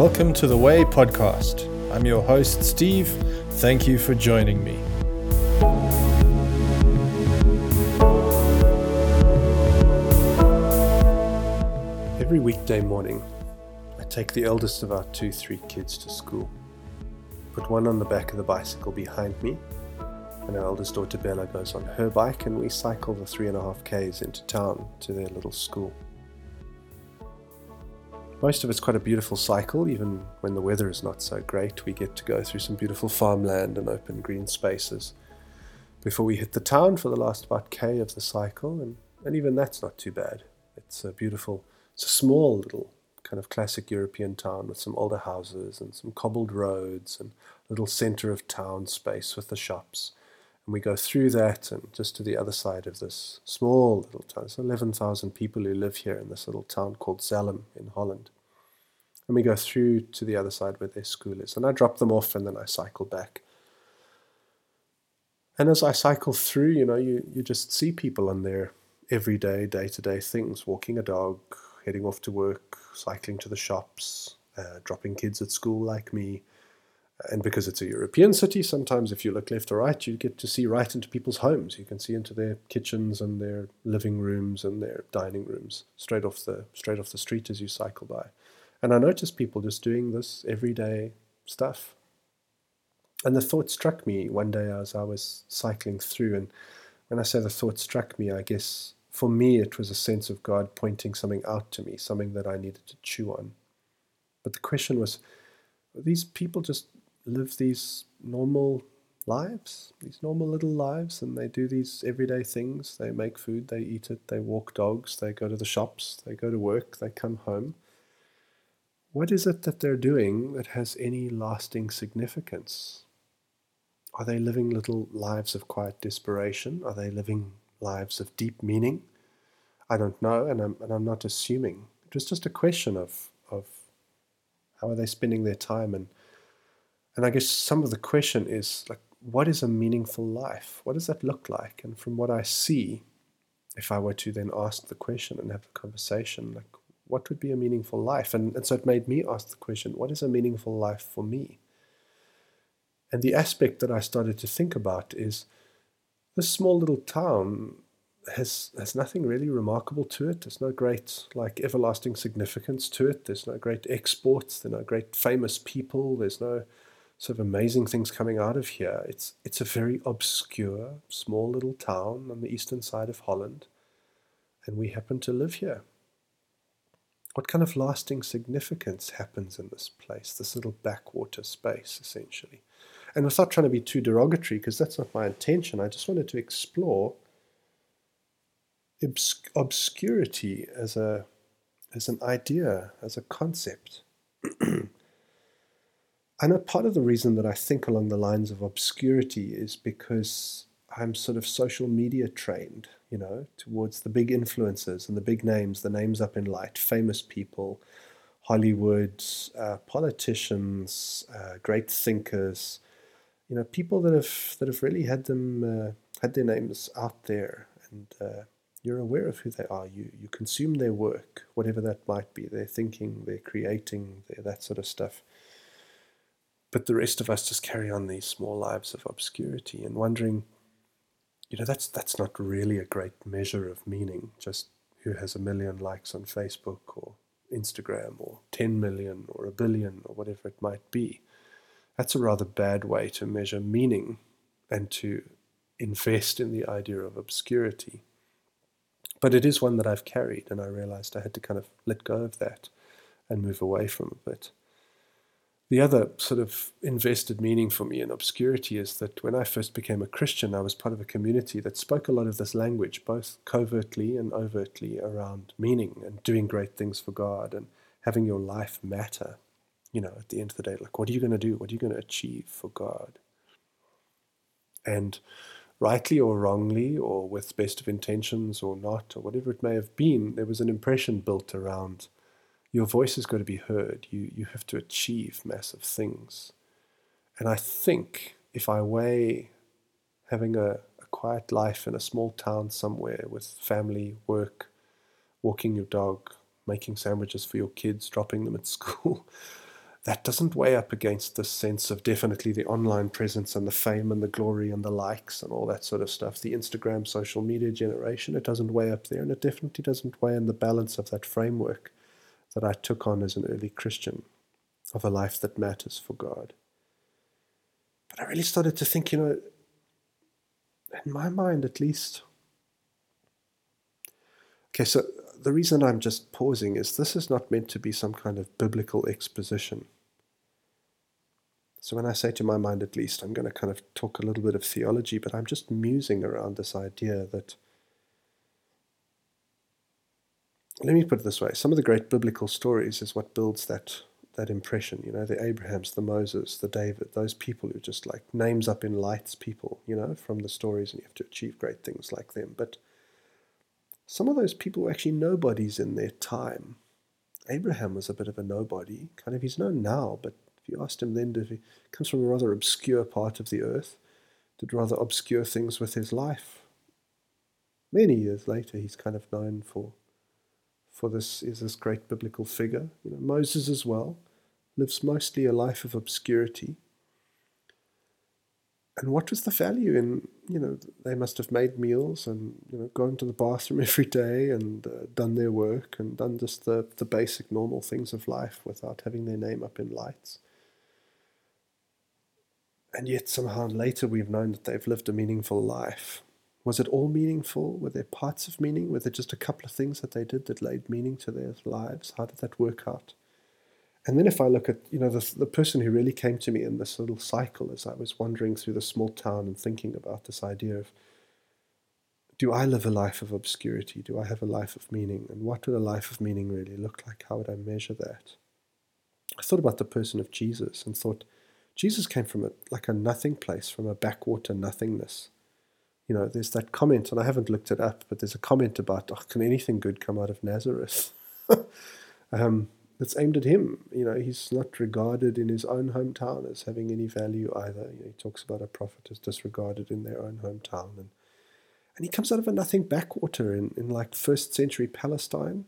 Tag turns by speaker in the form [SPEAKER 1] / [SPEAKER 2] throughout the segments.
[SPEAKER 1] Welcome to the Way podcast. I'm your host, Steve. Thank you for joining me. Every weekday morning, I take the eldest of our two, three kids to school. Put one on the back of the bicycle behind me, and our eldest daughter Bella goes on her bike, and we cycle the three and a half Ks into town to their little school. Most of it's quite a beautiful cycle, even when the weather is not so great. We get to go through some beautiful farmland and open green spaces before we hit the town for the last about K of the cycle, and, and even that's not too bad. It's a beautiful, it's a small little kind of classic European town with some older houses and some cobbled roads and a little centre of town space with the shops. And we go through that and just to the other side of this small little town. There's 11,000 people who live here in this little town called Zalem in Holland. And we go through to the other side where their school is. And I drop them off and then I cycle back. And as I cycle through, you know, you, you just see people on their everyday, day to day things walking a dog, heading off to work, cycling to the shops, uh, dropping kids at school like me. And because it's a European city, sometimes if you look left or right, you get to see right into people's homes. You can see into their kitchens and their living rooms and their dining rooms straight off the straight off the street as you cycle by. And I noticed people just doing this everyday stuff. And the thought struck me one day as I was cycling through. And when I say the thought struck me, I guess for me it was a sense of God pointing something out to me, something that I needed to chew on. But the question was these people just live these normal lives, these normal little lives, and they do these everyday things. They make food, they eat it, they walk dogs, they go to the shops, they go to work, they come home. What is it that they're doing that has any lasting significance? Are they living little lives of quiet desperation? Are they living lives of deep meaning? I don't know, and I'm, and I'm not assuming. It was just a question of, of how are they spending their time and and I guess some of the question is like, what is a meaningful life? What does that look like? And from what I see, if I were to then ask the question and have a conversation, like, what would be a meaningful life? And, and so it made me ask the question, what is a meaningful life for me? And the aspect that I started to think about is this small little town has has nothing really remarkable to it. There's no great like everlasting significance to it. There's no great exports. There's no great famous people. There's no sort of amazing things coming out of here. It's it's a very obscure, small little town on the eastern side of Holland, and we happen to live here. What kind of lasting significance happens in this place, this little backwater space, essentially? And without trying to be too derogatory, because that's not my intention, I just wanted to explore obs- obscurity as a as an idea, as a concept. I know part of the reason that I think along the lines of obscurity is because I'm sort of social media trained, you know, towards the big influencers and the big names, the names up in light, famous people, Hollywood, uh, politicians, uh, great thinkers, you know, people that have that have really had them uh, had their names out there, and uh, you're aware of who they are. You you consume their work, whatever that might be, their thinking, their creating, their that sort of stuff but the rest of us just carry on these small lives of obscurity and wondering, you know, that's that's not really a great measure of meaning. Just who has a million likes on Facebook or Instagram or 10 million or a billion or whatever it might be. That's a rather bad way to measure meaning and to invest in the idea of obscurity. But it is one that I've carried, and I realized I had to kind of let go of that and move away from it. The other sort of invested meaning for me in obscurity is that when I first became a Christian, I was part of a community that spoke a lot of this language, both covertly and overtly, around meaning and doing great things for God and having your life matter. You know, at the end of the day, like, what are you going to do? What are you going to achieve for God? And rightly or wrongly, or with best of intentions or not, or whatever it may have been, there was an impression built around your voice has got to be heard. You, you have to achieve massive things. And I think if I weigh having a, a quiet life in a small town somewhere with family, work, walking your dog, making sandwiches for your kids, dropping them at school, that doesn't weigh up against the sense of definitely the online presence and the fame and the glory and the likes and all that sort of stuff. The Instagram social media generation, it doesn't weigh up there, and it definitely doesn't weigh in the balance of that framework that I took on as an early Christian of a life that matters for God. But I really started to think, you know, in my mind at least. Okay, so the reason I'm just pausing is this is not meant to be some kind of biblical exposition. So when I say to my mind at least, I'm going to kind of talk a little bit of theology, but I'm just musing around this idea that. Let me put it this way some of the great biblical stories is what builds that that impression. You know, the Abrahams, the Moses, the David, those people who just like names up in lights people, you know, from the stories, and you have to achieve great things like them. But some of those people were actually nobodies in their time. Abraham was a bit of a nobody, kind of he's known now, but if you asked him then, if he comes from a rather obscure part of the earth, did rather obscure things with his life. Many years later, he's kind of known for for this is this great biblical figure. You know, Moses as well lives mostly a life of obscurity. And what was the value in you know they must have made meals and you know gone to the bathroom every day and uh, done their work and done just the, the basic normal things of life without having their name up in lights. And yet somehow later we've known that they've lived a meaningful life was it all meaningful were there parts of meaning were there just a couple of things that they did that laid meaning to their lives how did that work out and then if I look at, you know, the, the person who really came to me in this little cycle as I was wandering through the small town and thinking about this idea of, do I live a life of obscurity? Do I have a life of meaning? And what would a life of meaning really look like? How would I measure that? I thought about the person of Jesus and thought, Jesus came from a, like a nothing place, from a backwater nothingness. You know, there's that comment, and I haven't looked it up, but there's a comment about, oh, can anything good come out of Nazareth? um, that's aimed at him. You know, he's not regarded in his own hometown as having any value either. You know, he talks about a prophet as disregarded in their own hometown, and and he comes out of a nothing backwater in, in like first century Palestine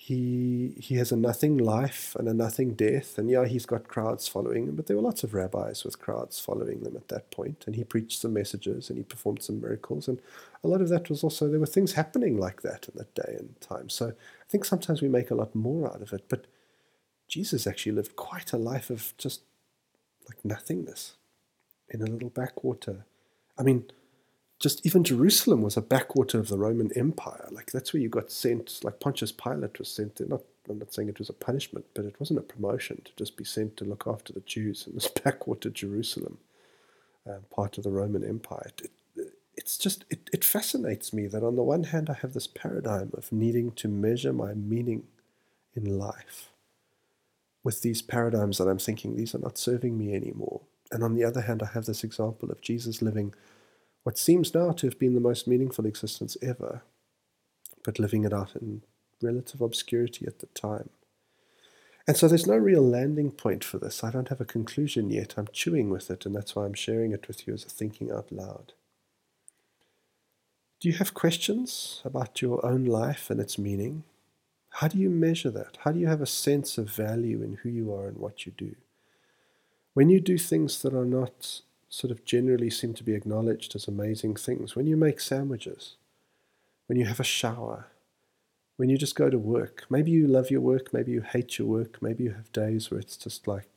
[SPEAKER 1] he he has a nothing life and a nothing death. And yeah he's got crowds following him but there were lots of rabbis with crowds following them at that point. And he preached some messages and he performed some miracles. And a lot of that was also there were things happening like that in that day and time. So i think sometimes we make a lot more out of it. But jesus actually lived quite a life of just like nothingness in a little backwater. I mean just even Jerusalem was a backwater of the Roman Empire. Like that's where you got sent. Like Pontius Pilate was sent there. Not, I'm not saying it was a punishment, but it wasn't a promotion to just be sent to look after the Jews in this backwater Jerusalem, uh, part of the Roman Empire. It, it's just it, it fascinates me that on the one hand I have this paradigm of needing to measure my meaning in life with these paradigms that I'm thinking these are not serving me anymore. And on the other hand, I have this example of Jesus living what seems now to have been the most meaningful existence ever, but living it out in relative obscurity at the time. And so there's no real landing point for this. I don't have a conclusion yet. I'm chewing with it, and that's why I'm sharing it with you as a thinking out loud. Do you have questions about your own life and its meaning? How do you measure that? How do you have a sense of value in who you are and what you do? When you do things that are not sort of generally seem to be acknowledged as amazing things. When you make sandwiches, when you have a shower, when you just go to work. Maybe you love your work, maybe you hate your work, maybe you have days where it's just like,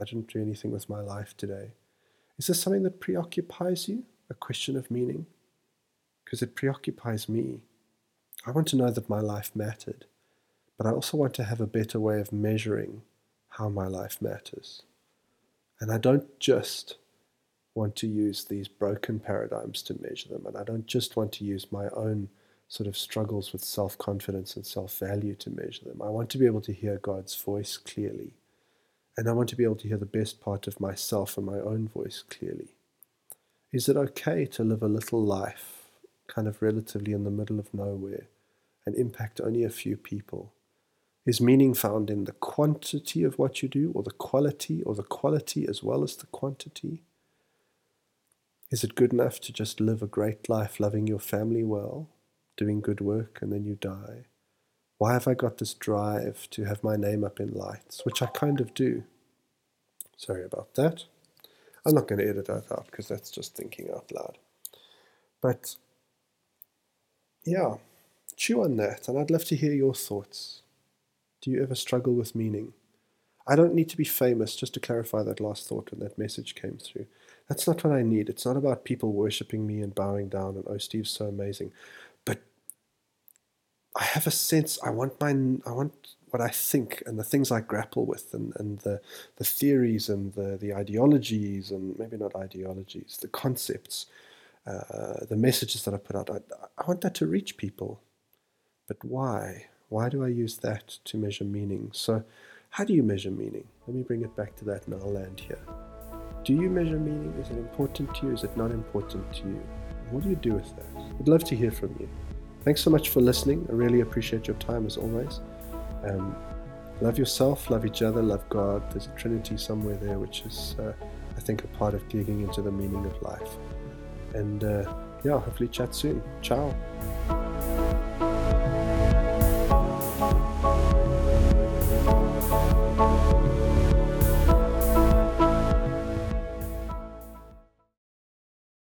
[SPEAKER 1] I didn't do anything with my life today. Is this something that preoccupies you? A question of meaning? Because it preoccupies me. I want to know that my life mattered, but I also want to have a better way of measuring how my life matters. And I don't just want to use these broken paradigms to measure them. And I don't just want to use my own sort of struggles with self confidence and self value to measure them. I want to be able to hear God's voice clearly. And I want to be able to hear the best part of myself and my own voice clearly. Is it okay to live a little life, kind of relatively in the middle of nowhere, and impact only a few people? Is meaning found in the quantity of what you do, or the quality, or the quality as well as the quantity? Is it good enough to just live a great life, loving your family well, doing good work, and then you die? Why have I got this drive to have my name up in lights, which I kind of do? Sorry about that. I'm not going to edit that out because that's just thinking out loud. But yeah, chew on that, and I'd love to hear your thoughts. Do you ever struggle with meaning? I don't need to be famous, just to clarify that last thought when that message came through. That's not what I need. It's not about people worshipping me and bowing down and, oh, Steve's so amazing. But I have a sense, I want my, I want what I think and the things I grapple with and, and the, the theories and the, the ideologies and maybe not ideologies, the concepts, uh, the messages that I put out. I, I want that to reach people. But why? Why do I use that to measure meaning? So, how do you measure meaning? Let me bring it back to that and I'll land here. Do you measure meaning? Is it important to you? Is it not important to you? What do you do with that? I'd love to hear from you. Thanks so much for listening. I really appreciate your time as always. Um, love yourself, love each other, love God. There's a Trinity somewhere there, which is, uh, I think, a part of digging into the meaning of life. And uh, yeah, hopefully, chat soon. Ciao.